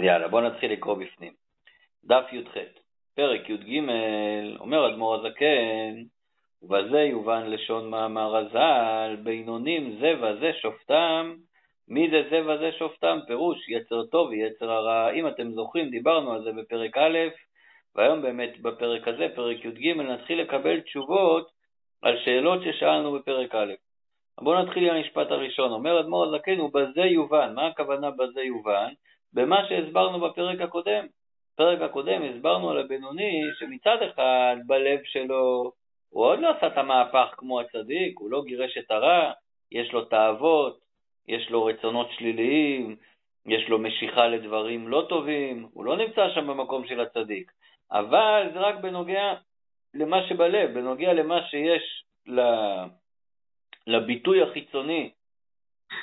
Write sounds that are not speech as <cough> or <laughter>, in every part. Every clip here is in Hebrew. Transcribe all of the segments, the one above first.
אז יאללה, בואו נתחיל לקרוא בפנים. דף י"ח, פרק י"ג, אומר אדמו"ר הזקן, ובזה יובן לשון מאמר הז"ל, בינונים זה וזה שופטם, מי זה זה וזה שופטם? פירוש יצר טוב ויצר הרע. אם אתם זוכרים, דיברנו על זה בפרק א', והיום באמת בפרק הזה, פרק י"ג, נתחיל לקבל תשובות על שאלות ששאלנו בפרק א'. בואו נתחיל עם המשפט הראשון. אומר אדמו"ר הזקן, ובזה יובן. מה הכוונה בזה יובן? במה שהסברנו בפרק הקודם. בפרק הקודם הסברנו על הבינוני שמצד אחד בלב שלו הוא עוד לא עשה את המהפך כמו הצדיק, הוא לא גירש את הרע, יש לו תאוות, יש לו רצונות שליליים, יש לו משיכה לדברים לא טובים, הוא לא נמצא שם במקום של הצדיק. אבל זה רק בנוגע למה שבלב, בנוגע למה שיש לביטוי החיצוני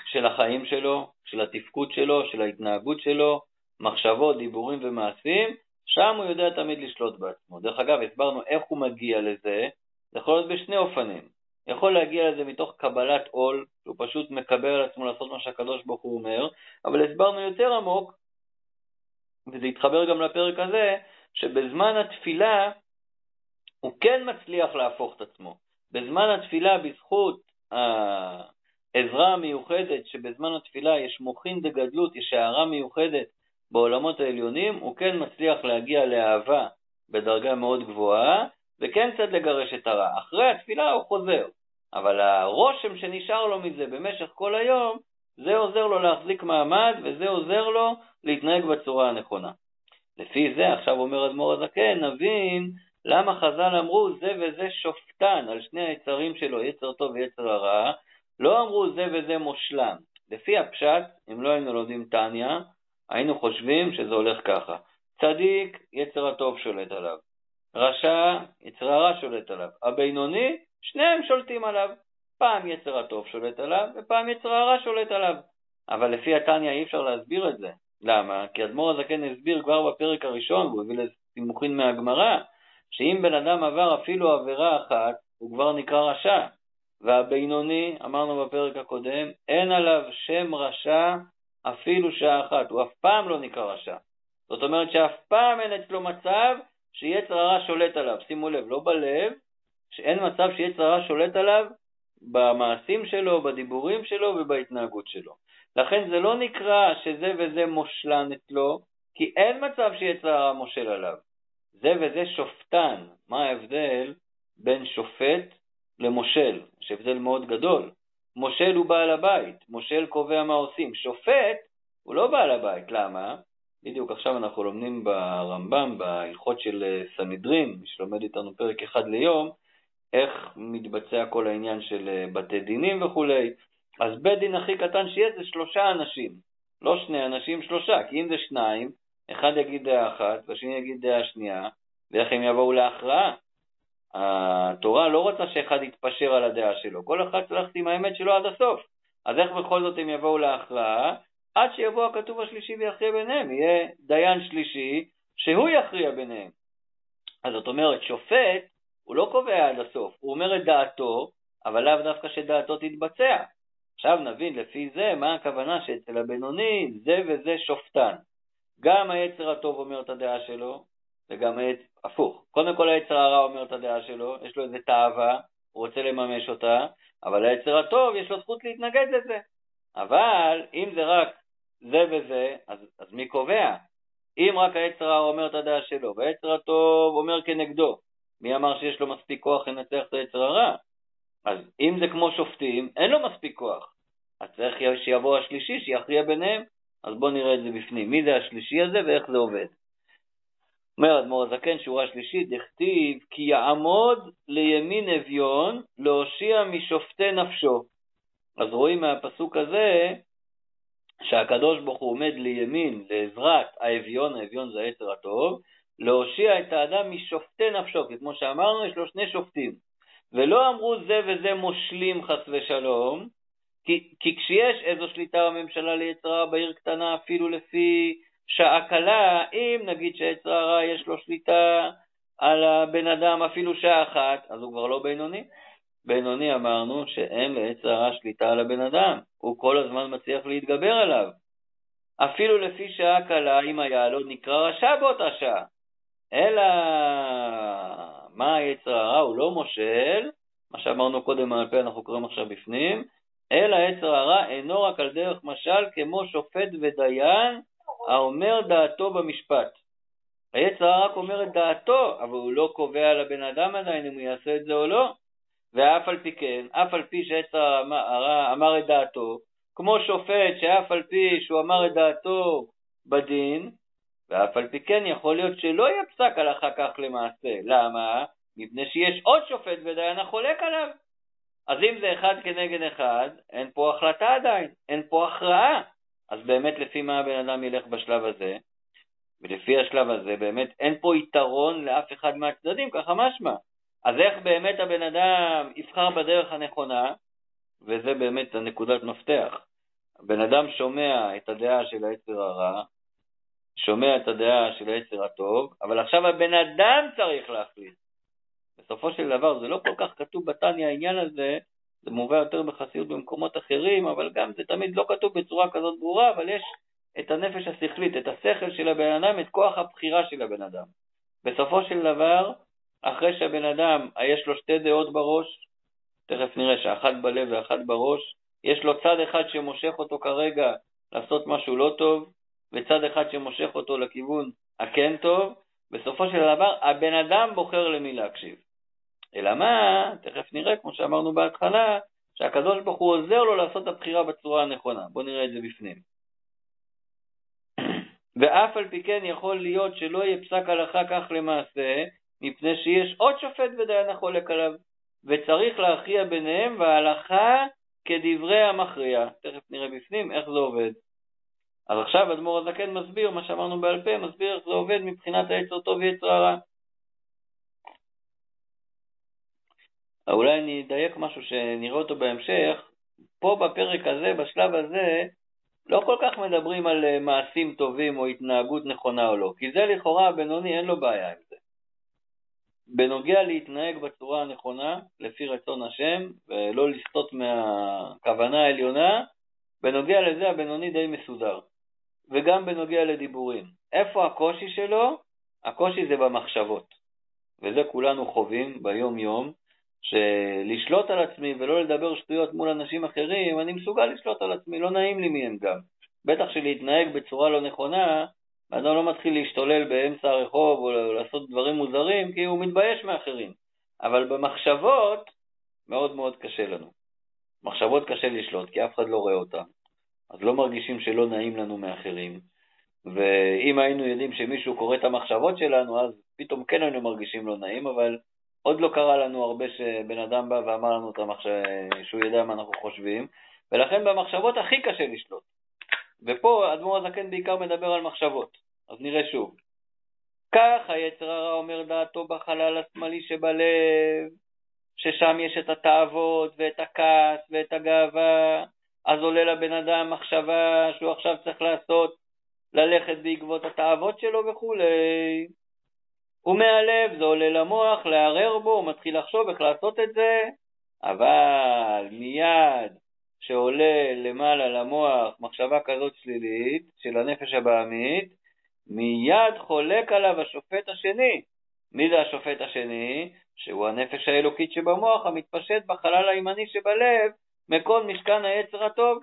של החיים שלו, של התפקוד שלו, של ההתנהגות שלו, מחשבות, דיבורים ומעשים, שם הוא יודע תמיד לשלוט בעצמו. דרך אגב, הסברנו איך הוא מגיע לזה, זה יכול להיות בשני אופנים. יכול להגיע לזה מתוך קבלת עול, שהוא פשוט מקבל על עצמו לעשות מה שהקדוש ברוך הוא אומר, אבל הסברנו יותר עמוק, וזה יתחבר גם לפרק הזה, שבזמן התפילה הוא כן מצליח להפוך את עצמו. בזמן התפילה, בזכות העזרה המיוחדת, שבזמן התפילה יש מוחין דגדלות, יש הערה מיוחדת בעולמות העליונים, הוא כן מצליח להגיע לאהבה בדרגה מאוד גבוהה, וכן קצת לגרש את הרע. אחרי התפילה הוא חוזר, אבל הרושם שנשאר לו מזה במשך כל היום, זה עוזר לו להחזיק מעמד, וזה עוזר לו להתנהג בצורה הנכונה. לפי זה, עכשיו אומר אדמו"ר הזקן, נבין למה חז"ל אמרו זה וזה שופטן על שני היצרים שלו, יצר טוב ויצר הרע, לא אמרו זה וזה מושלם. לפי הפשט, אם לא היינו לומדים טניה, היינו חושבים שזה הולך ככה. צדיק, יצר הטוב שולט עליו. רשע, יצר הרע שולט עליו. הבינוני, שניהם שולטים עליו. פעם יצר הטוב שולט עליו, ופעם יצר הרע שולט עליו. אבל לפי התניא אי אפשר להסביר את זה. למה? כי אדמו"ר הזקן הסביר כבר בפרק הראשון, והוא הביא לסימוכין מהגמרא, שאם בן אדם עבר אפילו עבירה אחת, הוא כבר נקרא רשע. והבינוני, אמרנו בפרק הקודם, אין עליו שם רשע אפילו שעה אחת, הוא אף פעם לא נקרא רשע. זאת אומרת שאף פעם אין אצלו מצב שיצר הרע שולט עליו. שימו לב, לא בלב, שאין מצב שיצר הרע שולט עליו במעשים שלו, בדיבורים שלו ובהתנהגות שלו. לכן זה לא נקרא שזה וזה מושלן אצלו, כי אין מצב שיצר הרע מושל עליו. זה וזה שופטן. מה ההבדל בין שופט למושל? יש הבדל מאוד גדול. מושל הוא בעל הבית, מושל קובע מה עושים. שופט הוא לא בעל הבית, למה? בדיוק עכשיו אנחנו לומדים ברמב"ם, בהלכות של אה, סנהדרין, מי שלומד איתנו פרק אחד ליום, איך מתבצע כל העניין של אה, בתי דינים וכולי. אז בית דין הכי קטן שיש זה שלושה אנשים, לא שני אנשים, שלושה, כי אם זה שניים, אחד יגיד דעה אחת והשני יגיד דעה שנייה, ואיך הם יבואו להכרעה? התורה לא רוצה שאחד יתפשר על הדעה שלו, כל אחד צריך עם האמת שלו עד הסוף. אז איך בכל זאת הם יבואו להכרעה? עד שיבוא הכתוב השלישי ויכריע ביניהם, יהיה דיין שלישי שהוא יכריע ביניהם. אז זאת אומרת, שופט, הוא לא קובע עד הסוף, הוא אומר את דעתו, אבל לאו דווקא שדעתו תתבצע. עכשיו נבין לפי זה מה הכוונה שאצל הבינוני זה וזה שופטן. גם היצר הטוב אומר את הדעה שלו, וגם היצר, הפוך. קודם כל היצר הרע אומר את הדעה שלו, יש לו איזה תאווה, הוא רוצה לממש אותה, אבל היצר הטוב יש לו זכות להתנגד לזה. אבל אם זה רק זה וזה, אז, אז מי קובע? אם רק היצר הרע אומר את הדעה שלו, והיצר הטוב אומר כנגדו, מי אמר שיש לו מספיק כוח לנצח את היצר הרע? אז אם זה כמו שופטים, אין לו מספיק כוח. אז צריך שיבוא השלישי שיכריע ביניהם. אז בואו נראה את זה בפנים. מי זה השלישי הזה ואיך זה עובד. אומר אדמו"ר הזקן, שורה שלישית, דכתיב כי יעמוד לימין אביון להושיע משופטי נפשו. אז רואים מהפסוק הזה שהקדוש ברוך הוא עומד לימין, לעזרת האביון, האביון זה היצר הטוב, להושיע את האדם משופטי נפשו, כי כמו שאמרנו, יש לו שני שופטים. ולא אמרו זה וזה מושלים חס ושלום, כי, כי כשיש איזו שליטה בממשלה ליצר הרע בעיר קטנה, אפילו לפי שעה קלה, אם נגיד שיצר הרע יש לו שליטה על הבן אדם אפילו שעה אחת, אז הוא כבר לא בינוני. בינוני אמרנו שאין ליצר הרע שליטה על הבן אדם, הוא כל הזמן מצליח להתגבר עליו. אפילו לפי שעה קלה, אם היה לו, נקרא רשע באותה שעה. אלא מה היצר הרע? הוא לא מושל, מה שאמרנו קודם על פה אנחנו קוראים עכשיו בפנים, אלא יצר הרע אינו רק על דרך משל כמו שופט ודיין האומר דעתו במשפט. היצר רק אומר את דעתו, אבל הוא לא קובע לבן אדם עדיין אם הוא יעשה את זה או לא. ואף על פי כן, אף על פי שיצר הרע אמר את דעתו, כמו שופט שאף על פי שהוא אמר את דעתו בדין, ואף על פי כן יכול להיות שלא יהיה פסק הלכה כך למעשה. למה? מפני שיש עוד שופט ודיין החולק עליו. אז אם זה אחד כנגד אחד, אין פה החלטה עדיין, אין פה הכרעה. אז באמת לפי מה הבן אדם ילך בשלב הזה? ולפי השלב הזה באמת אין פה יתרון לאף אחד מהצדדים, ככה משמע. אז איך באמת הבן אדם יבחר בדרך הנכונה? וזה באמת הנקודת מפתח. הבן אדם שומע את הדעה של היצר הרע, שומע את הדעה של היצר הטוב, אבל עכשיו הבן אדם צריך להחליט. בסופו של דבר זה לא כל כך כתוב בתניא העניין הזה, זה מובא יותר בחסידות במקומות אחרים, אבל גם זה תמיד לא כתוב בצורה כזאת ברורה, אבל יש את הנפש השכלית, את השכל של הבן אדם, את כוח הבחירה של הבן אדם. בסופו של דבר, אחרי שהבן אדם, יש לו שתי דעות בראש, תכף נראה שאחת בלב ואחת בראש, יש לו צד אחד שמושך אותו כרגע לעשות משהו לא טוב, וצד אחד שמושך אותו לכיוון הכן טוב, בסופו של דבר הבן אדם בוחר למי להקשיב. אלא מה, תכף נראה, כמו שאמרנו בהתחלה, שהקדוש ברוך הוא עוזר לו לעשות את הבחירה בצורה הנכונה. בואו נראה את זה בפנים. <clears throat> ואף על פי כן יכול להיות שלא יהיה פסק הלכה כך למעשה, מפני שיש עוד שופט ודיין החולק עליו, וצריך להכריע ביניהם, וההלכה כדברי המכריע. תכף נראה בפנים איך זה עובד. אז עכשיו אדמו"ר הזקן מסביר מה שאמרנו בעל פה, מסביר איך זה עובד מבחינת היצר טוב ויצר הרע. אולי אני אדייק משהו שנראה אותו בהמשך. פה בפרק הזה, בשלב הזה, לא כל כך מדברים על אה, מעשים טובים או התנהגות נכונה או לא, כי זה לכאורה הבינוני אין לו בעיה עם זה. בנוגע להתנהג בצורה הנכונה, לפי רצון השם, ולא לסטות מהכוונה העליונה, בנוגע לזה הבינוני די מסודר. וגם בנוגע לדיבורים. איפה הקושי שלו? הקושי זה במחשבות. וזה כולנו חווים ביום-יום, שלשלוט על עצמי ולא לדבר שטויות מול אנשים אחרים, אני מסוגל לשלוט על עצמי, לא נעים לי מהם גם. בטח שלהתנהג בצורה לא נכונה, אדם לא מתחיל להשתולל באמצע הרחוב או לעשות דברים מוזרים, כי הוא מתבייש מאחרים. אבל במחשבות, מאוד מאוד קשה לנו. מחשבות קשה לשלוט, כי אף אחד לא רואה אותן. אז לא מרגישים שלא נעים לנו מאחרים. ואם היינו יודעים שמישהו קורא את המחשבות שלנו, אז פתאום כן היינו מרגישים לא נעים, אבל עוד לא קרה לנו הרבה שבן אדם בא ואמר לנו את המחש... שהוא יודע מה אנחנו חושבים, ולכן במחשבות הכי קשה לשלוט. ופה אדמו"ר הזקן בעיקר מדבר על מחשבות, אז נראה שוב. כך היצר הרע אומר דעתו בחלל השמאלי שבלב, ששם יש את התאוות ואת הכעס ואת הגאווה, אז עולה לבן אדם מחשבה שהוא עכשיו צריך לעשות, ללכת בעקבות התאוות שלו וכולי. ומהלב זה עולה למוח, לערער בו, הוא מתחיל לחשוב איך לעשות את זה, אבל מיד שעולה למעלה למוח מחשבה כזאת שלילית של הנפש הבעמית, מיד חולק עליו השופט השני. מי זה השופט השני? שהוא הנפש האלוקית שבמוח המתפשט בחלל הימני שבלב, מכל משכן היצר הטוב.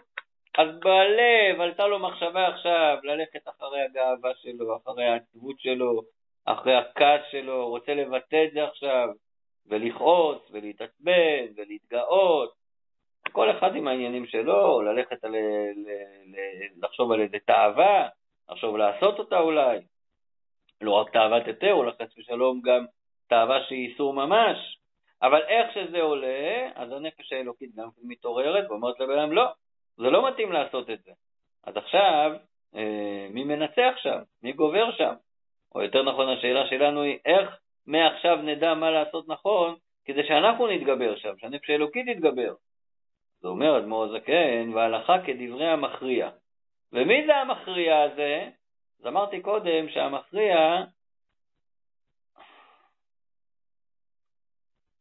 אז בלב עלתה לו מחשבה עכשיו ללכת אחרי הגאווה שלו, אחרי העצבות שלו, אחרי הכעס שלו, רוצה לבטא את זה עכשיו, ולכעוס, ולהתעצבן, ולהתגאות. כל אחד עם העניינים שלו, ללכת על, ל, ל, לחשוב על איזה תאווה, לחשוב לעשות אותה אולי. לא רק תאוות היתר, אלא חס ושלום גם תאווה שהיא איסור ממש. אבל איך שזה עולה, אז הנפש האלוקית גם מתעוררת ואומרת לבן אדם, לא, זה לא מתאים לעשות את זה. אז עכשיו, אה, מי מנצח שם? מי גובר שם? או יותר נכון, השאלה שלנו היא, איך מעכשיו נדע מה לעשות נכון, כדי שאנחנו נתגבר שם, שהנפש האלוקית תתגבר. זה אומר אדמו"ר הזקן, והלכה כדברי המכריע. ומי זה המכריע הזה? אז אמרתי קודם שהמכריע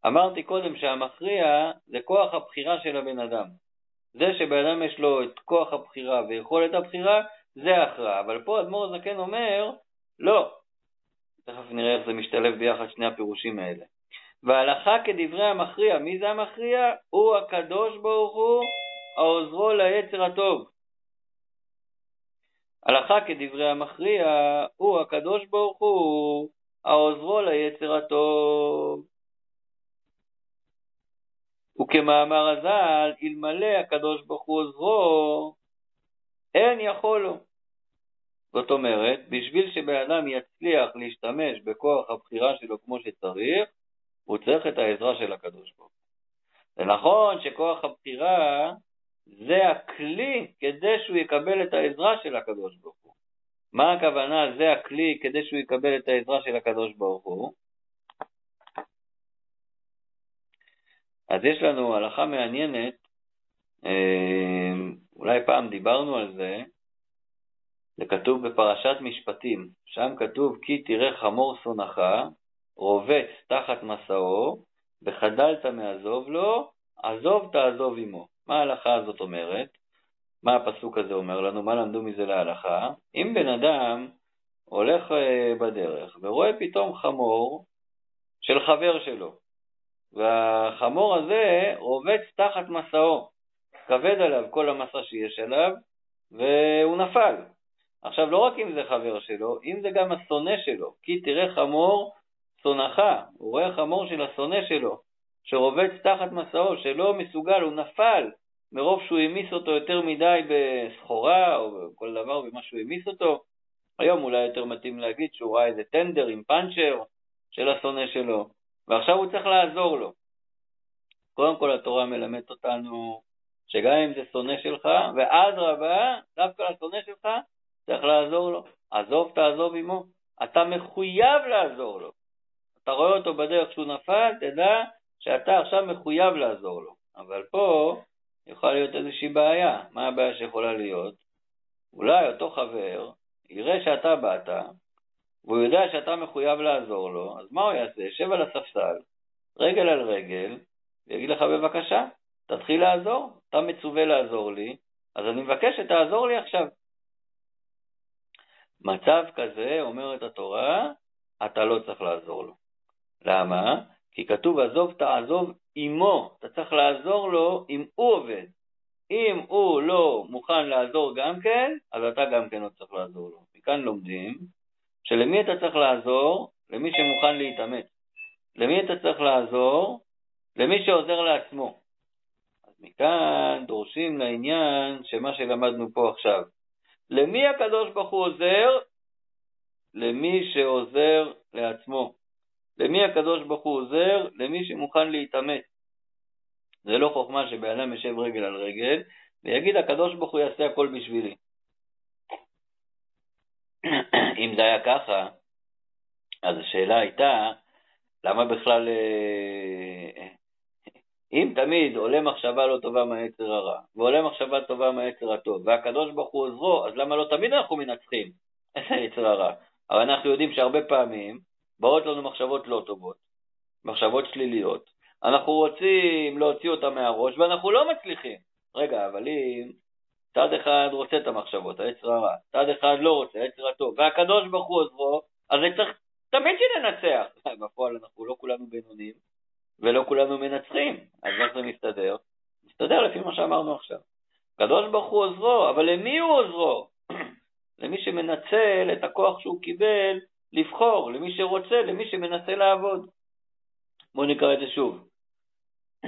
אמרתי קודם שהמכריע זה כוח הבחירה של הבן אדם. זה שבן אדם יש לו את כוח הבחירה ויכולת הבחירה, זה ההכרעה. אבל פה אדמו"ר הזקן אומר, לא. תכף נראה איך זה משתלב ביחד שני הפירושים האלה. והלכה כדברי המכריע, מי זה המכריע? הוא הקדוש ברוך הוא, העוזרו ליצר הטוב. הלכה כדברי המכריע, הוא הקדוש ברוך הוא, העוזרו ליצר הטוב. וכמאמר הז"ל, אלמלא הקדוש ברוך הוא עוזרו, אין יכול לו. זאת אומרת, בשביל שבן אדם יצליח להשתמש בכוח הבחירה שלו כמו שצריך, הוא צריך את העזרה של הקדוש ברוך הוא. זה נכון שכוח הבחירה זה הכלי כדי שהוא יקבל את העזרה של הקדוש ברוך הוא. מה הכוונה זה הכלי כדי שהוא יקבל את העזרה של הקדוש ברוך הוא? אז יש לנו הלכה מעניינת, אה, אולי פעם דיברנו על זה, זה כתוב בפרשת משפטים, שם כתוב כי תראה חמור שונאך, רובץ תחת מסעו, וחדלת מעזוב לו, עזוב תעזוב עמו. מה ההלכה הזאת אומרת? מה הפסוק הזה אומר לנו? מה למדו מזה להלכה? אם בן אדם הולך אה, בדרך ורואה פתאום חמור של חבר שלו, והחמור הזה רובץ תחת מסעו, כבד עליו כל המסע שיש עליו, והוא נפל. עכשיו, לא רק אם זה חבר שלו, אם זה גם השונא שלו, כי תראה חמור שונאך, הוא רואה חמור של השונא שלו, שרובץ תחת מסעו, שלא מסוגל, הוא נפל, מרוב שהוא העמיס אותו יותר מדי בסחורה או בכל דבר במה שהוא העמיס אותו. היום אולי יותר מתאים להגיד שהוא ראה איזה טנדר עם פאנצ'ר של השונא שלו, ועכשיו הוא צריך לעזור לו. קודם כל התורה מלמדת אותנו שגם אם זה שונא שלך, ואדרבה, דווקא לשונא שלך, צריך לעזור לו. עזוב תעזוב עמו. אתה מחויב לעזור לו. אתה רואה אותו בדרך שהוא נפל, תדע שאתה עכשיו מחויב לעזור לו. אבל פה יכולה להיות איזושהי בעיה. מה הבעיה שיכולה להיות? אולי אותו חבר יראה שאתה באת, והוא יודע שאתה מחויב לעזור לו, אז מה הוא יעשה? יושב על הספסל, רגל על רגל, ויגיד לך בבקשה, תתחיל לעזור, אתה מצווה לעזור לי, אז אני מבקש שתעזור לי עכשיו. מצב כזה, אומרת התורה, אתה לא צריך לעזור לו. למה? כי כתוב עזוב תעזוב עמו, אתה צריך לעזור לו אם הוא עובד. אם הוא לא מוכן לעזור גם כן, אז אתה גם כן לא צריך לעזור לו. מכאן לומדים שלמי אתה צריך לעזור? למי שמוכן להתאמץ. למי אתה צריך לעזור? למי שעוזר לעצמו. אז מכאן דורשים לעניין שמה שלמדנו פה עכשיו. למי הקדוש ברוך הוא עוזר? למי שעוזר לעצמו. למי הקדוש ברוך הוא עוזר? למי שמוכן להתאמץ. זה לא חוכמה שבן אדם יושב רגל על רגל ויגיד הקדוש ברוך הוא יעשה הכל בשבילי. אם זה היה ככה, אז השאלה הייתה, למה בכלל, אה, אם תמיד עולה מחשבה לא טובה מהיצר הרע, ועולה מחשבה טובה מהיצר הטוב, והקדוש ברוך הוא עוזרו, אז למה לא תמיד אנחנו מנצחים <laughs> את היצר הרע? אבל אנחנו יודעים שהרבה פעמים באות לנו מחשבות לא טובות, מחשבות שליליות. אנחנו רוצים להוציא אותן מהראש ואנחנו לא מצליחים. רגע, אבל אם צד אחד רוצה את המחשבות, היצר הרע, צד אחד לא רוצה, היצר הטוב, והקדוש ברוך הוא עוזרו, אז צריך תמיד שננצח. <laughs> בפועל אנחנו לא כולנו בינונים ולא כולנו מנצחים, אז איך זה מסתדר? מסתדר לפי מה שאמרנו עכשיו. הקדוש ברוך הוא עוזרו, אבל למי הוא עוזרו? <clears throat> למי שמנצל את הכוח שהוא קיבל לבחור, למי שרוצה, למי שמנסה לעבוד. בואו נקרא את זה שוב. <clears throat>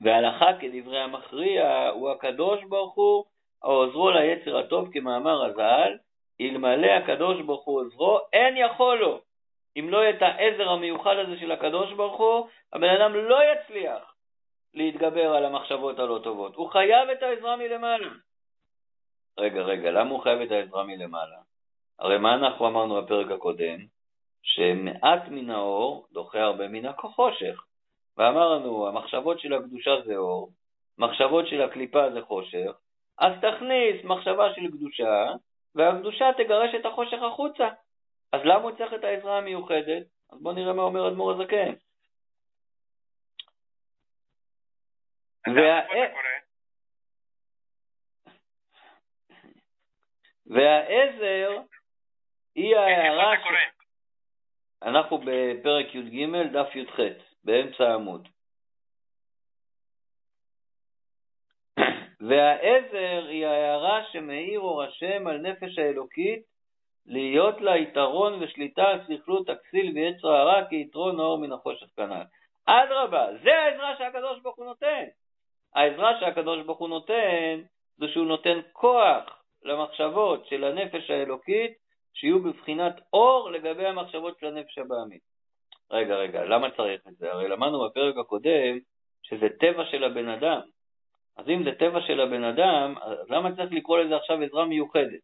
והלכה כדברי המכריע הוא הקדוש ברוך הוא העוזרו ליצר הטוב כמאמר הז"ל, אלמלא הקדוש ברוך הוא עוזרו, אין יכול לו. אם לא יהיה את העזר המיוחד הזה של הקדוש ברוך הוא, הבן אדם לא יצליח להתגבר על המחשבות הלא טובות. הוא חייב את העזרה מלמעלה. רגע, רגע, למה הוא חייב את העזרה מלמעלה? הרי מה אנחנו אמרנו בפרק הקודם? שמעט מן האור דוחה הרבה מן החושך. ואמרנו, המחשבות של הקדושה זה אור, מחשבות של הקליפה זה חושך, אז תכניס מחשבה של קדושה, והקדושה תגרש את החושך החוצה. אז למה הוא צריך את העזרה המיוחדת? אז בואו נראה מה אומר אדמו"ר הזקן. והעזר היא ההערה... ש... אנחנו בפרק י"ג, דף י"ח, באמצע העמוד. והעזר היא ההערה שמאיר אור השם על נפש האלוקית להיות לה יתרון ושליטה על סכלות הכסיל ויצר הרע כיתרון האור מן החושך כנ"ל. אדרבה, זה העזרה שהקדוש ברוך הוא נותן. העזרה שהקדוש ברוך הוא נותן זה שהוא נותן כוח למחשבות של הנפש האלוקית שיהיו בבחינת אור לגבי המחשבות של הנפש הבעמית. רגע, רגע, למה צריך את זה? הרי למדנו בפרק הקודם שזה טבע של הבן אדם. אז אם זה טבע של הבן אדם, אז למה צריך לקרוא לזה עכשיו עזרה מיוחדת?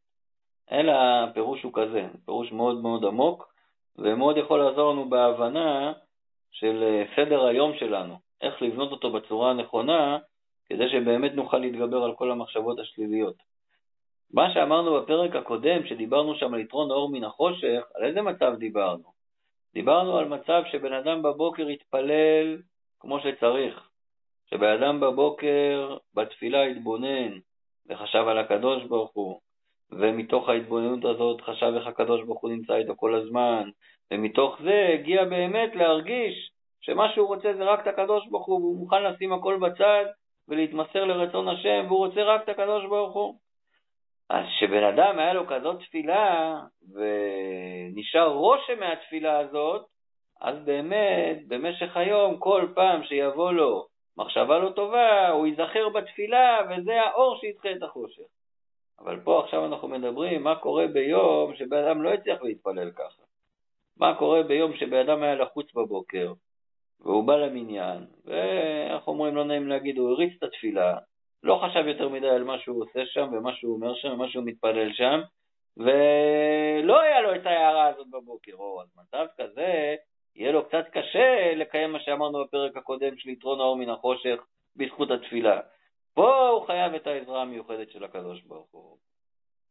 אלא הפירוש הוא כזה, פירוש מאוד מאוד עמוק, ומאוד יכול לעזור לנו בהבנה של אה, סדר היום שלנו, איך לבנות אותו בצורה הנכונה, כדי שבאמת נוכל להתגבר על כל המחשבות השליליות. מה שאמרנו בפרק הקודם, שדיברנו שם על יתרון האור מן החושך, על איזה מצב דיברנו? דיברנו על מצב שבן אדם בבוקר יתפלל כמו שצריך, שבן אדם בבוקר בתפילה יתבונן וחשב על הקדוש ברוך הוא, ומתוך ההתבוננות הזאת חשב איך הקדוש ברוך הוא נמצא איתו כל הזמן, ומתוך זה הגיע באמת להרגיש שמה שהוא רוצה זה רק את הקדוש ברוך הוא, והוא מוכן לשים הכל בצד ולהתמסר לרצון השם, והוא רוצה רק את הקדוש ברוך הוא. אז כשבן אדם היה לו כזאת תפילה, ונשאר רושם מהתפילה הזאת, אז באמת, במשך היום, כל פעם שיבוא לו מחשבה לא טובה, הוא ייזכר בתפילה, וזה האור שידחה את החושך. אבל פה עכשיו אנחנו מדברים מה קורה ביום שבן אדם לא הצליח להתפלל ככה. מה קורה ביום שבן אדם היה לחוץ בבוקר, והוא בא למניין, ואיך אומרים, לא נעים להגיד, הוא הריץ את התפילה, לא חשב יותר מדי על מה שהוא עושה שם, ומה שהוא אומר שם, ומה שהוא מתפלל שם, ולא היה לו את ההערה הזאת בבוקר. או, אז מצב כזה, יהיה לו קצת קשה לקיים מה שאמרנו בפרק הקודם של יתרון האור מן החושך בזכות התפילה. פה הוא חייב את העזרה המיוחדת של הקדוש ברוך הוא.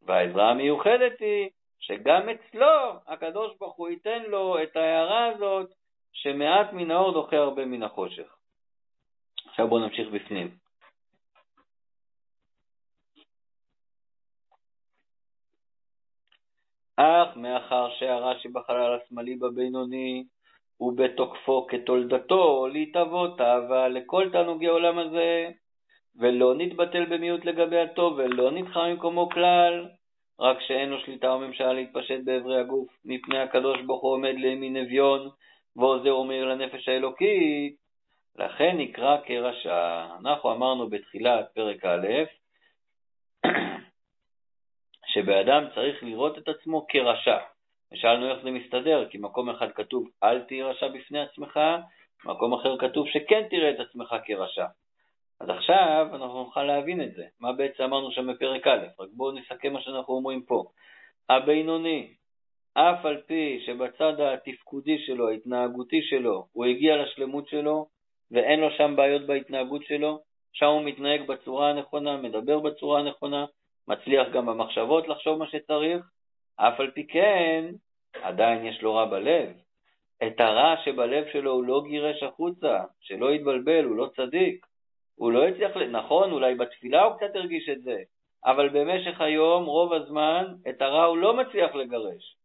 והעזרה המיוחדת היא שגם אצלו הקדוש ברוך הוא ייתן לו את ההערה הזאת שמעט מן האור דוחה הרבה מן החושך. עכשיו בואו נמשיך בפנים. אך מאחר שהרע שבחלל השמאלי בבינוני הוא בתוקפו כתולדתו להתאבות אהבה לכל תענוגי עולם הזה, ולא נתבטל במיעוט לגבי הטוב, ולא נדחה ממקומו כלל, רק שאין לו שליטה או ממשלה להתפשט באברי הגוף, מפני הקדוש ברוך הוא עומד לימין אביון, ועוזר ומאיר לנפש האלוקית, לכן נקרא כרשע. אנחנו אמרנו בתחילת פרק א', <clears throat> שבאדם צריך לראות את עצמו כרשע. ושאלנו איך זה מסתדר, כי מקום אחד כתוב אל תהי רשע בפני עצמך, מקום אחר כתוב שכן תראה את עצמך כרשע. אז עכשיו אנחנו נוכל להבין את זה, מה בעצם אמרנו שם בפרק א', רק בואו נסכם מה שאנחנו אומרים פה. הבינוני, אף על פי שבצד התפקודי שלו, ההתנהגותי שלו, הוא הגיע לשלמות שלו, ואין לו שם בעיות בהתנהגות שלו, שם הוא מתנהג בצורה הנכונה, מדבר בצורה הנכונה, מצליח גם במחשבות לחשוב מה שצריך, אף על פי כן, עדיין יש לו רע בלב. את הרע שבלב שלו הוא לא גירש החוצה, שלא יתבלבל, הוא לא צדיק. הוא לא הצליח, נכון, אולי בתפילה הוא קצת הרגיש את זה, אבל במשך היום, רוב הזמן, את הרע הוא לא מצליח לגרש.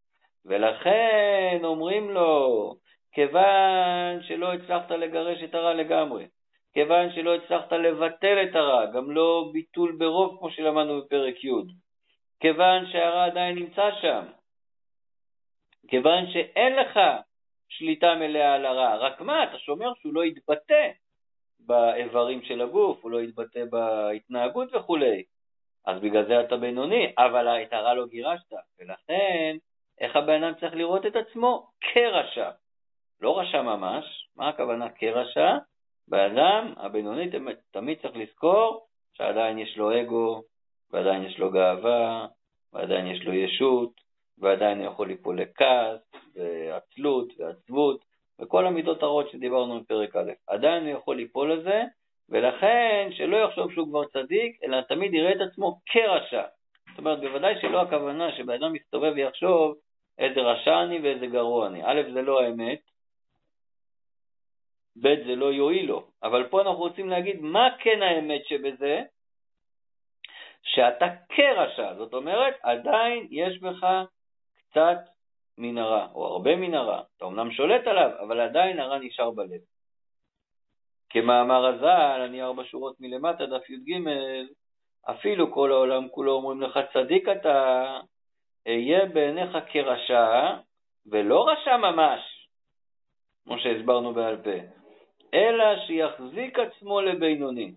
ולכן אומרים לו, כיוון שלא הצלחת לגרש את הרע לגמרי, כיוון שלא הצלחת לבטל את הרע, גם לא ביטול ברוב כמו שלמדנו בפרק י', כיוון שהרע עדיין נמצא שם, כיוון שאין לך שליטה מלאה על הרע, רק מה, אתה שומר שהוא לא יתבטא, באיברים של הגוף, הוא לא יתבטא בהתנהגות וכולי. אז בגלל זה אתה בינוני, אבל את הרע לא גירשת, ולכן איך הבן אדם צריך לראות את עצמו? כרשע. לא רשע ממש, מה הכוונה כרשע? בן אדם הבינוני תמיד, תמיד צריך לזכור שעדיין יש לו אגו, ועדיין יש לו גאווה, ועדיין יש לו ישות, ועדיין הוא יכול ליפול לכעס, ועצלות, ועצבות, וכל המידות הרעות שדיברנו בפרק א'. עדיין הוא יכול ליפול לזה, ולכן שלא יחשוב שהוא כבר צדיק, אלא תמיד יראה את עצמו כרשע. זאת אומרת, בוודאי שלא הכוונה שבאדם מסתובב ויחשוב איזה רשע אני ואיזה גרוע אני. א', זה לא האמת, ב', זה לא יועיל לו. אבל פה אנחנו רוצים להגיד מה כן האמת שבזה, שאתה כרשע, זאת אומרת, עדיין יש בך קצת מנהרה, או הרבה מנהרה. אתה אמנם שולט עליו, אבל עדיין הרע נשאר בלב. כמאמר הז"ל, אני ארבע שורות מלמטה, דף י"ג, אפילו כל העולם כולו אומרים לך צדיק אתה, אהיה בעיניך כרשע, ולא רשע ממש, כמו שהסברנו בעל פה, אלא שיחזיק עצמו לבינוני.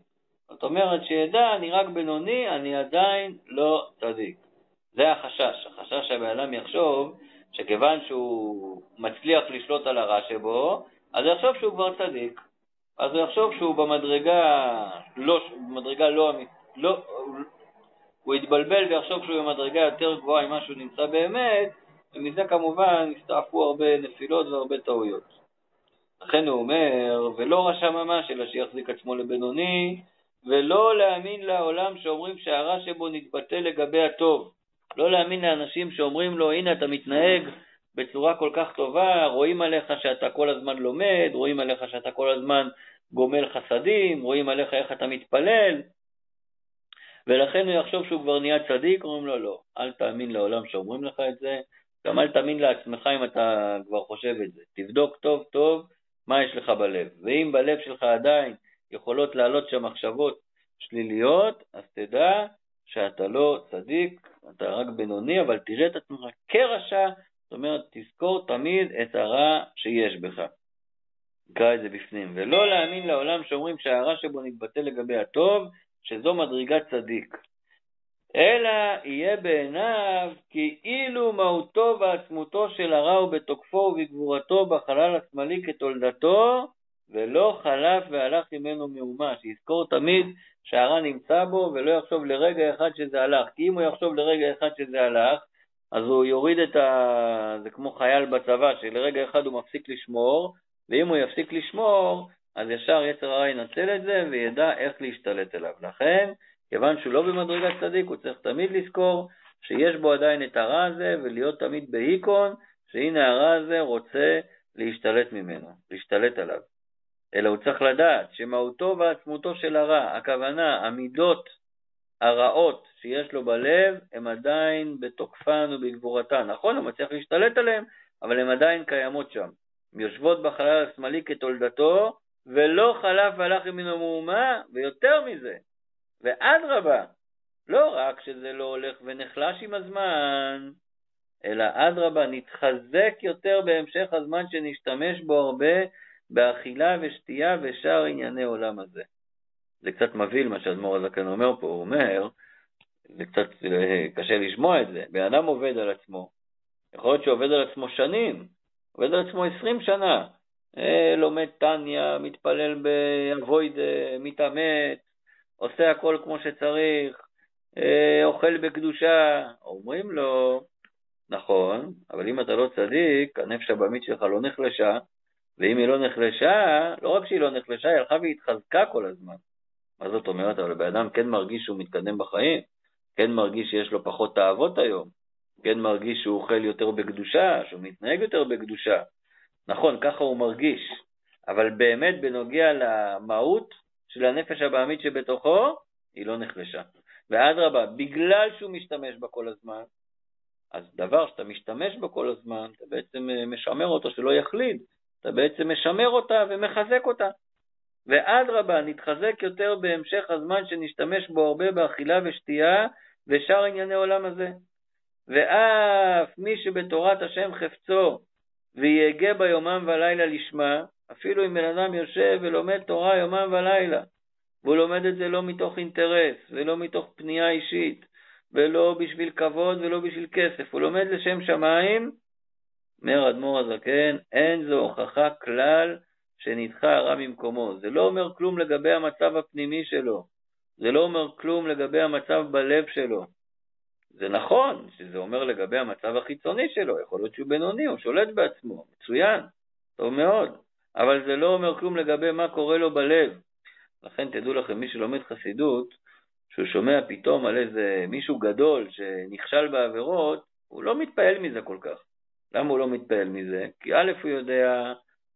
זאת אומרת שידע, אני רק בינוני, אני עדיין לא צדיק. זה החשש, החשש שהבן אדם יחשוב שכיוון שהוא מצליח לשלוט על הרע שבו, אז יחשוב שהוא כבר צדיק. אז הוא יחשוב שהוא במדרגה לא, במדרגה לא, לא, הוא יתבלבל ויחשוב שהוא במדרגה יותר גבוהה ממה שהוא נמצא באמת, ומזה כמובן הסתעפו הרבה נפילות והרבה טעויות. לכן הוא אומר, ולא רשע ממש, אלא שיחזיק עצמו לבינוני, ולא להאמין לעולם שאומרים שהרע שבו נתבטא לגבי הטוב. לא להאמין לאנשים שאומרים לו, הנה אתה מתנהג בצורה כל כך טובה, רואים עליך שאתה כל הזמן לומד, רואים עליך שאתה כל הזמן גומל חסדים, רואים עליך איך אתה מתפלל, ולכן הוא יחשוב שהוא כבר נהיה צדיק, אומרים לו לא, אל תאמין לעולם שאומרים לך את זה, גם אל תאמין לעצמך אם אתה כבר חושב את זה. תבדוק טוב טוב מה יש לך בלב, ואם בלב שלך עדיין יכולות לעלות שם מחשבות שליליות, אז תדע שאתה לא צדיק, אתה רק בינוני, אבל תראה את עצמך כרשע, זאת אומרת, תזכור תמיד את הרע שיש בך. נקרא את זה בפנים. ולא להאמין לעולם שאומרים שהרע שבו נתבטא לגבי הטוב, שזו מדרגת צדיק. אלא יהיה בעיניו כאילו מהותו ועצמותו של הרע הוא בתוקפו ובגבורתו בחלל השמאלי כתולדתו, ולא חלף והלך ממנו מאומה. שיזכור תמיד שהרע נמצא בו ולא יחשוב לרגע אחד שזה הלך. כי אם הוא יחשוב לרגע אחד שזה הלך, אז הוא יוריד את ה... זה כמו חייל בצבא, שלרגע אחד הוא מפסיק לשמור, ואם הוא יפסיק לשמור, אז ישר יצר הרע ינצל את זה וידע איך להשתלט עליו. לכן, כיוון שהוא לא במדרגת צדיק, הוא צריך תמיד לזכור שיש בו עדיין את הרע הזה, ולהיות תמיד בהיקון, שהנה הרע הזה רוצה להשתלט ממנו, להשתלט עליו. אלא הוא צריך לדעת שמהותו ועצמותו של הרע, הכוונה, המידות הרעות שיש לו בלב, הם עדיין בתוקפן ובגבורתן. נכון, הוא מצליח להשתלט עליהן, אבל הן עדיין קיימות שם. הן יושבות בחלל השמאלי כתולדתו, ולא חלף והלך ממנו מאומה, ויותר מזה, ואדרבה, לא רק שזה לא הולך ונחלש עם הזמן, אלא אדרבה, נתחזק יותר בהמשך הזמן שנשתמש בו הרבה באכילה ושתייה ושאר ענייני עולם הזה. זה קצת מבהיל מה שאדמו"ר הזקן אומר פה, הוא אומר, זה קצת אה, קשה לשמוע את זה, בן אדם עובד על עצמו, יכול להיות שעובד על עצמו שנים, עובד על עצמו עשרים שנה, אה, לומד טניה, מתפלל באבוידה, מתעמת, עושה הכל כמו שצריך, אה, אוכל בקדושה, אומרים לו, נכון, אבל אם אתה לא צדיק, הנפש הבמית שלך לא נחלשה, ואם היא לא נחלשה, לא רק שהיא לא נחלשה, היא הלכה והתחזקה כל הזמן. מה זאת אומרת? אבל הבן אדם כן מרגיש שהוא מתקדם בחיים, כן מרגיש שיש לו פחות תאוות היום, כן מרגיש שהוא אוכל יותר בקדושה, שהוא מתנהג יותר בקדושה. נכון, ככה הוא מרגיש, אבל באמת בנוגע למהות של הנפש הבעמית שבתוכו, היא לא נחלשה. ואדרבה, בגלל שהוא משתמש בה כל הזמן, אז דבר שאתה משתמש בו כל הזמן, אתה בעצם אה, משמר אותו שלא יחליד, אתה בעצם משמר אותה ומחזק אותה. ואדרבה, נתחזק יותר בהמשך הזמן שנשתמש בו הרבה באכילה ושתייה ושאר ענייני עולם הזה. ואף מי שבתורת השם חפצו ויהגה בה יומם ולילה לשמה, אפילו אם בן אדם יושב ולומד תורה יומם ולילה, והוא לומד את זה לא מתוך אינטרס ולא מתוך פנייה אישית, ולא בשביל כבוד ולא בשביל כסף, הוא לומד לשם שמיים, אומר אדמו"ר הזקן, אין זו הוכחה כלל שנדחה הרע ממקומו. זה לא אומר כלום לגבי המצב הפנימי שלו, זה לא אומר כלום לגבי המצב בלב שלו. זה נכון שזה אומר לגבי המצב החיצוני שלו, יכול להיות שהוא בינוני, הוא שולט בעצמו, מצוין, טוב מאוד, אבל זה לא אומר כלום לגבי מה קורה לו בלב. לכן תדעו לכם, מי שלומד חסידות, שהוא שומע פתאום על איזה מישהו גדול שנכשל בעבירות, הוא לא מתפעל מזה כל כך. למה הוא לא מתפעל מזה? כי א', הוא יודע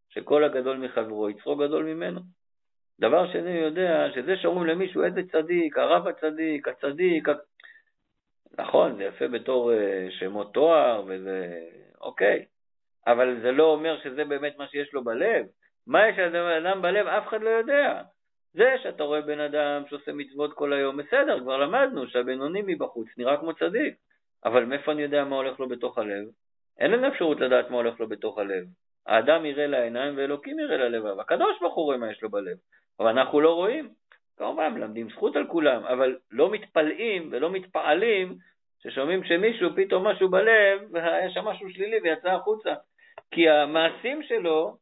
שכל הגדול מחברו יצרו גדול ממנו. דבר שני יודע שזה שאומרים למישהו איזה צדיק, הרב הצדיק, הצדיק, נכון, זה יפה בתור אה, שמות תואר וזה אוקיי, אבל זה לא אומר שזה באמת מה שיש לו בלב. מה יש לבן אדם בלב? אף אחד לא יודע. זה שאתה רואה בן אדם שעושה מצוות כל היום, בסדר, כבר למדנו שהבינוני מבחוץ נראה כמו צדיק, אבל מאיפה אני יודע מה הולך לו בתוך הלב? אין לנו אפשרות לדעת מה הולך לו בתוך הלב. האדם יראה לעיניים ואלוקים יראה ללבב. הקדוש ברוך הוא רואה מה יש לו בלב, אבל אנחנו לא רואים. כמובן, מלמדים זכות על כולם, אבל לא מתפלאים ולא מתפעלים ששומעים שמישהו פתאום משהו בלב, והיה שם משהו שלילי ויצא החוצה. כי המעשים שלו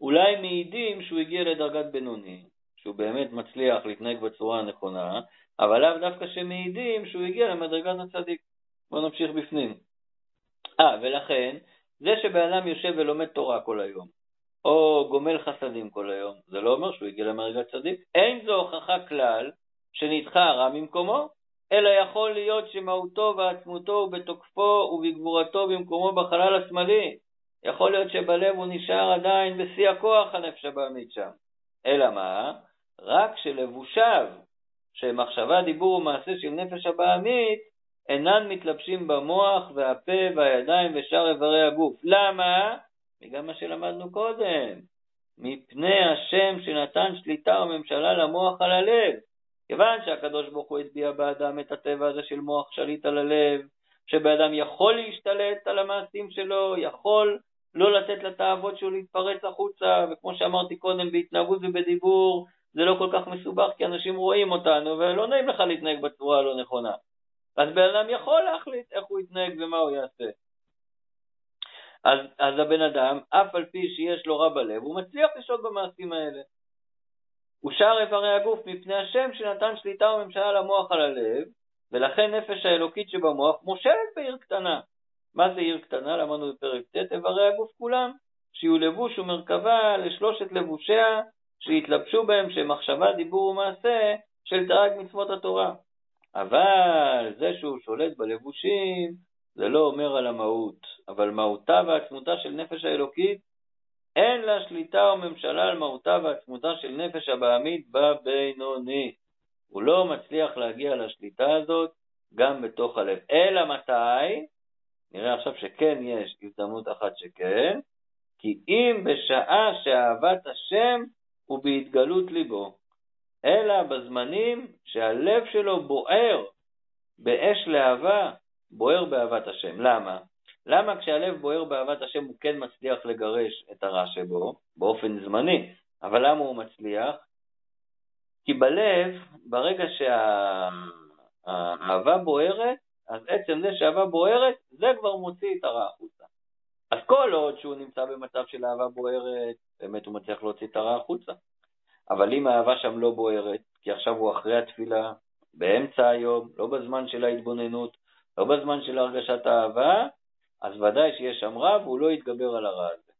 אולי מעידים שהוא הגיע לדרגת בינוני, שהוא באמת מצליח להתנהג בצורה הנכונה, אבל לאו דווקא שמעידים שהוא הגיע למדרגת הצדיק. בואו נמשיך בפנים. אה, ולכן, זה שבן אדם יושב ולומד תורה כל היום, או גומל חסדים כל היום, זה לא אומר שהוא הגיע למדרגת צדיק. אין זו הוכחה כלל שנדחה הרע ממקומו, אלא יכול להיות שמהותו ועצמותו ובתוקפו ובגבורתו במקומו בחלל השמאלי. יכול להיות שבלב הוא נשאר עדיין בשיא הכוח הנפש הבעמית שם. אלא מה? רק שלבושיו, שמחשבה, דיבור ומעשה של נפש הבעמית, אינן מתלבשים במוח והפה והידיים ושאר איברי הגוף. למה? בגלל מה שלמדנו קודם. מפני השם שנתן שליטה וממשלה למוח על הלב. כיוון שהקדוש ברוך הוא הטביע באדם את הטבע הזה של מוח שליט על הלב, שבאדם יכול להשתלט על המעשים שלו, יכול לא לתת לתאוות שלו להתפרץ החוצה, וכמו שאמרתי קודם, בהתנהגות ובדיבור זה לא כל כך מסובך, כי אנשים רואים אותנו, ולא נעים לך להתנהג בצורה הלא נכונה. אז בן אדם יכול להחליט איך הוא יתנהג ומה הוא יעשה. אז, אז הבן אדם, אף על פי שיש לו רע בלב, הוא מצליח לשלוט במעשים האלה. הוא שר איברי הגוף מפני השם שנתן שליטה וממשלה למוח על הלב, ולכן נפש האלוקית שבמוח מושלת בעיר קטנה. מה זה עיר קטנה? למדנו בפרק ט', איברי הגוף כולם, שיהיו לבוש ומרכבה לשלושת לבושיה, שיתלבשו בהם שמחשבה, דיבור ומעשה של תרג מצוות התורה. אבל זה שהוא שולט בלבושים, זה לא אומר על המהות, אבל מהותה ועצמותה של נפש האלוקית אין לה שליטה או ממשלה על מהותה ועצמותה של נפש הבעמית בבינוני. הוא לא מצליח להגיע לשליטה הזאת גם בתוך הלב. אלא מתי? נראה עכשיו שכן יש הזדמנות אחת שכן, כי אם בשעה שאהבת השם הוא בהתגלות ליבו, אלא בזמנים שהלב שלו בוער באש להבה, בוער באהבת השם. למה? למה כשהלב בוער באהבת השם הוא כן מצליח לגרש את הרע שבו, באופן זמני, אבל למה הוא מצליח? כי בלב, ברגע שהאהבה בוערת, אז עצם זה שהאהבה בוערת, זה כבר מוציא את הרע החוצה. אז כל עוד שהוא נמצא במצב של אהבה בוערת, באמת הוא מצליח להוציא את הרע החוצה. אבל אם האהבה שם לא בוערת, כי עכשיו הוא אחרי התפילה, באמצע היום, לא בזמן של ההתבוננות, לא בזמן של הרגשת האהבה, אז ודאי שיש שם רע והוא לא יתגבר על הרע הזה.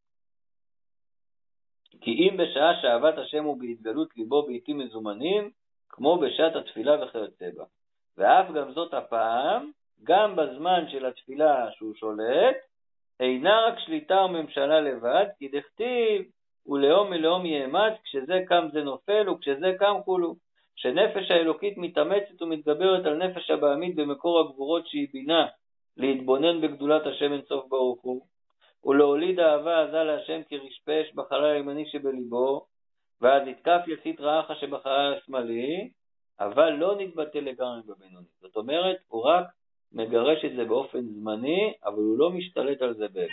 כי אם בשעה שאהבת השם הוא בהתגלות ליבו בעתים מזומנים, כמו בשעת התפילה וכיוצא בה. ואף גם זאת הפעם, גם בזמן של התפילה שהוא שולט, אינה רק שליטה וממשלה לבד, כי דכתיב ולאום מלאום יאמץ, כשזה קם זה נופל וכשזה קם כולו. שנפש האלוקית מתאמצת ומתגברת על נפש הבעמית במקור הגבורות שהיא בינה, להתבונן בגדולת השם אינסוף ברוך הוא, ולהוליד אהבה עזה להשם כרשפה אש בחלל הימני שבליבו, ואז יתקף יסית רעך שבחלל השמאלי, אבל לא נתבטל לגמרי בבינוני. זאת אומרת, הוא רק מגרש את זה באופן זמני, אבל הוא לא משתלט על זה באמת.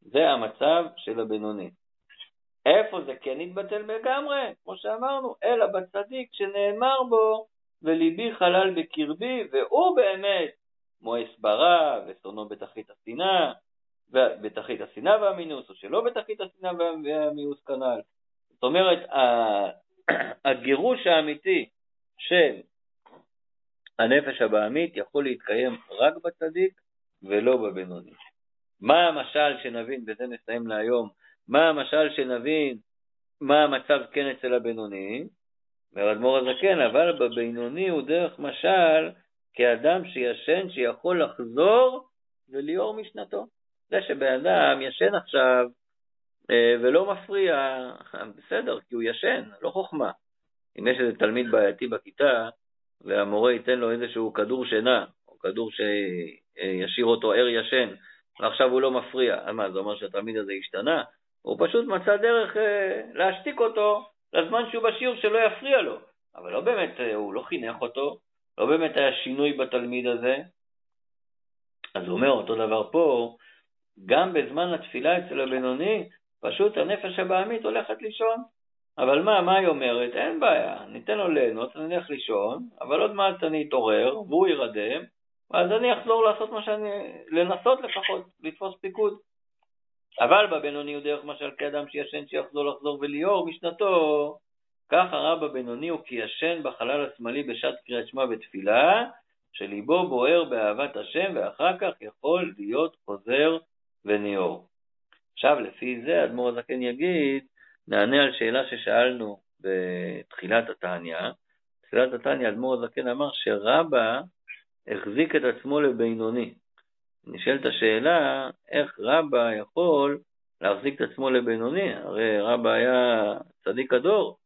זה המצב של הבינוני. איפה זה כן יתבטל לגמרי? כמו שאמרנו, אלא בצדיק שנאמר בו, וליבי חלל בקרבי, והוא באמת מואס ברע, ושונאו בתחית השנאה, בתחית השנאה והמינוס, או שלא בתחית השנאה והמיאוס כנ"ל. זאת אומרת, <clears throat> הגירוש האמיתי של הנפש הבעמית יכול להתקיים רק בצדיק ולא בבינוני. מה המשל שנבין, בזה נסיים להיום, מה המשל שנבין מה המצב כן אצל הבינוני? אומר אדמו"ר הזקן, אבל בבינוני הוא דרך משל כאדם שישן שיכול לחזור וליאור משנתו. זה שבן אדם ישן עכשיו אה, ולא מפריע, <laughs> בסדר, כי הוא ישן, לא חוכמה. אם יש איזה תלמיד בעייתי בכיתה, והמורה ייתן לו איזשהו כדור שינה, או כדור שישאיר אותו ער ישן, ועכשיו הוא לא מפריע, אז מה, זה אומר שהתלמיד הזה השתנה? הוא פשוט מצא דרך אה, להשתיק אותו לזמן שהוא בשיעור שלא יפריע לו. אבל לא באמת, אה, הוא לא חינך אותו, לא באמת היה שינוי בתלמיד הזה. אז הוא אומר אותו דבר פה, גם בזמן התפילה אצל הבינוני, פשוט הנפש הבעמית הולכת לישון. אבל מה, מה היא אומרת? אין בעיה, ניתן לו ליהנות, נלך לישון, אבל עוד מעט אני אתעורר, והוא יירדם, ואז אני אחזור לעשות מה שאני, לנסות לפחות, לתפוס פיקוד. אבל בבינוני הוא דרך משל כאדם שישן שיחזור לחזור וליאור משנתו. כך הרב הבינוני הוא כי ישן בחלל השמאלי בשעת קריאת שמע ותפילה, שליבו בוער באהבת השם, ואחר כך יכול להיות חוזר וניאור. עכשיו, לפי זה, אדמו"ר הזקן יגיד, נענה על שאלה ששאלנו בתחילת התניא. בתחילת התניא אדמו"ר הזקן אמר שרבא החזיק את עצמו לבינוני. נשאלת השאלה, איך רבא יכול להחזיק את עצמו לבינוני? הרי רבא היה צדיק הדור,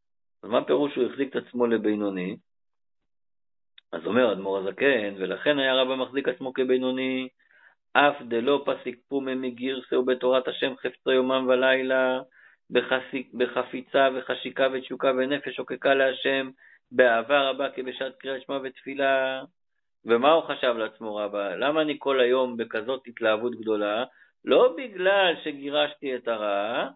אז מה פירוש שהוא החזיק את עצמו לבינוני? אז אומר אדמו"ר הזקן, ולכן היה רבא מחזיק עצמו כבינוני, אף דלא פסיק פומי מגירסה ובתורת השם חפצי יומם ולילה, בחסיק, בחפיצה וחשיקה ותשוקה ונפש שוקקה להשם, באהבה רבה כבשעת קריאת שמע ותפילה. ומה הוא חשב לעצמו רבה? למה אני כל היום בכזאת התלהבות גדולה? לא בגלל שגירשתי את הרע,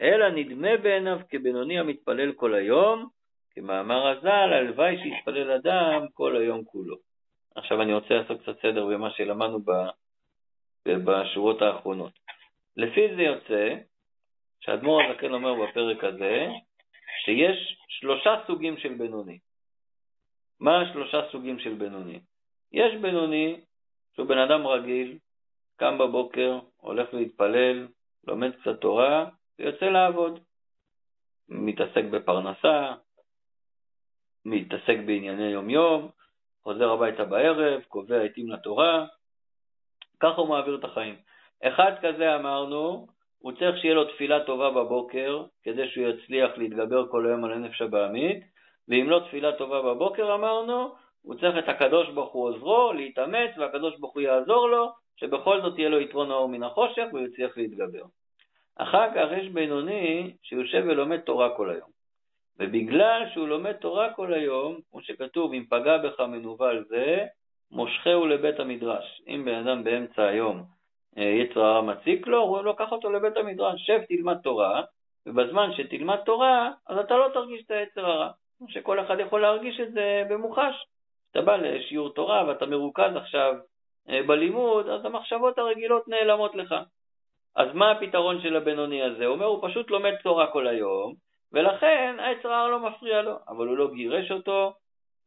אלא נדמה בעיניו כבינוני המתפלל כל היום, כמאמר הז"ל, הלוואי שיתפלל אדם כל היום כולו. עכשיו אני רוצה לעשות קצת סדר במה שלמדנו בשורות האחרונות. לפי זה יוצא שהאדמו"ר הזקן אומר בפרק הזה, שיש שלושה סוגים של בינוני. מה השלושה סוגים של בינוני? יש בינוני שהוא בן אדם רגיל, קם בבוקר, הולך להתפלל, לומד קצת תורה ויוצא לעבוד. מתעסק בפרנסה, מתעסק בענייני יום-יום, חוזר הביתה בערב, קובע עתים לתורה, ככה הוא מעביר את החיים. אחד כזה אמרנו, הוא צריך שיהיה לו תפילה טובה בבוקר, כדי שהוא יצליח להתגבר כל היום על הנפש הבעמית, ואם לא תפילה טובה בבוקר אמרנו, הוא צריך את הקדוש ברוך הוא עוזרו, להתאמץ, והקדוש ברוך הוא יעזור לו, שבכל זאת יהיה לו יתרון האור מן החושך והוא יצליח להתגבר. אחר כך יש בינוני שיושב ולומד תורה כל היום. ובגלל שהוא לומד תורה כל היום, כמו שכתוב, אם פגע בך מנוול זה, מושכהו לבית המדרש. אם בן אדם באמצע היום אה, יצר הרע מציק לו, הוא לוקח אותו לבית המדרש, שב תלמד תורה, ובזמן שתלמד תורה, אז אתה לא תרגיש את היצר הרע. שכל אחד יכול להרגיש את זה במוחש. אתה בא לשיעור תורה ואתה מרוכז עכשיו אה, בלימוד, אז המחשבות הרגילות נעלמות לך. אז מה הפתרון של הבינוני הזה? הוא אומר, הוא פשוט לומד תורה כל היום, ולכן היצר הרע לא מפריע לו, אבל הוא לא גירש אותו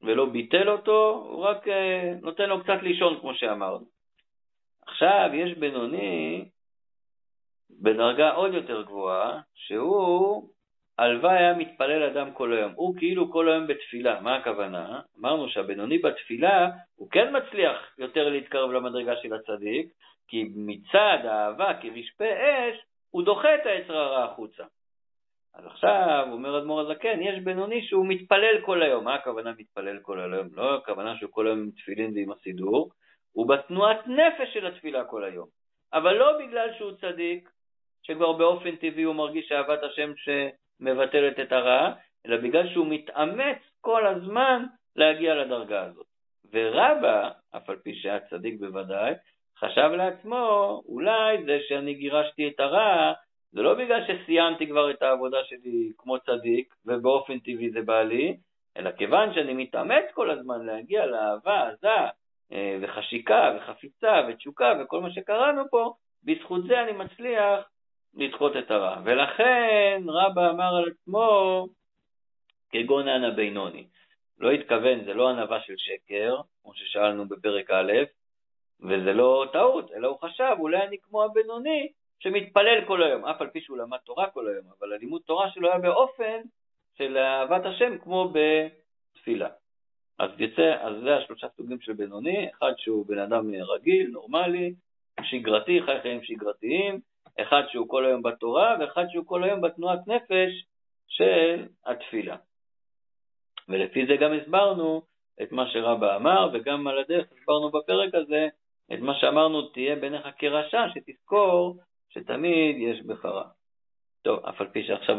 ולא ביטל אותו, הוא רק אה, נותן לו קצת לישון, כמו שאמרנו. עכשיו, יש בינוני בדרגה עוד יותר גבוהה, שהוא הלוואי היה מתפלל אדם כל היום. הוא כאילו כל היום בתפילה. מה הכוונה? אמרנו שהבינוני בתפילה, הוא כן מצליח יותר להתקרב למדרגה של הצדיק, כי מצד האהבה כרשפה אש, הוא דוחה את היצר הרע החוצה. אז עכשיו, אומר אדמו"ר הזקן, יש בינוני שהוא מתפלל כל היום. מה הכוונה מתפלל כל היום? לא הכוונה שהוא כל היום עם תפילין ועם הסידור, הוא בתנועת נפש של התפילה כל היום. אבל לא בגלל שהוא צדיק, שכבר באופן טבעי הוא מרגיש אהבת השם שמבטלת את הרע, אלא בגלל שהוא מתאמץ כל הזמן להגיע לדרגה הזאת. ורבא, אף על פי שהיה צדיק בוודאי, חשב לעצמו, אולי זה שאני גירשתי את הרע, זה לא בגלל שסיימתי כבר את העבודה שלי כמו צדיק, ובאופן טבעי זה בא לי, אלא כיוון שאני מתאמץ כל הזמן להגיע לאהבה עזה אה, וחשיקה וחפיצה ותשוקה וכל מה שקראנו פה, בזכות זה אני מצליח לדחות את הרע. ולכן רבא אמר על עצמו כגון אנא בינוני. לא התכוון, זה לא ענווה של שקר, כמו ששאלנו בפרק א', וזה לא טעות, אלא הוא חשב, אולי אני כמו הבינוני, שמתפלל כל היום, אף על פי שהוא למד תורה כל היום, אבל הלימוד תורה שלו היה באופן של אהבת השם כמו בתפילה. אז יוצא, אז זה השלושה סוגים של בינוני, אחד שהוא בן אדם רגיל, נורמלי, שגרתי, חי חיים שגרתיים, אחד שהוא כל היום בתורה ואחד שהוא כל היום בתנועת נפש של התפילה. ולפי זה גם הסברנו את מה שרבא אמר, וגם על הדרך הסברנו בפרק הזה את מה שאמרנו, תהיה בעיניך כרשע, שתזכור שתמיד יש בך רע. טוב, אף על פי שעכשיו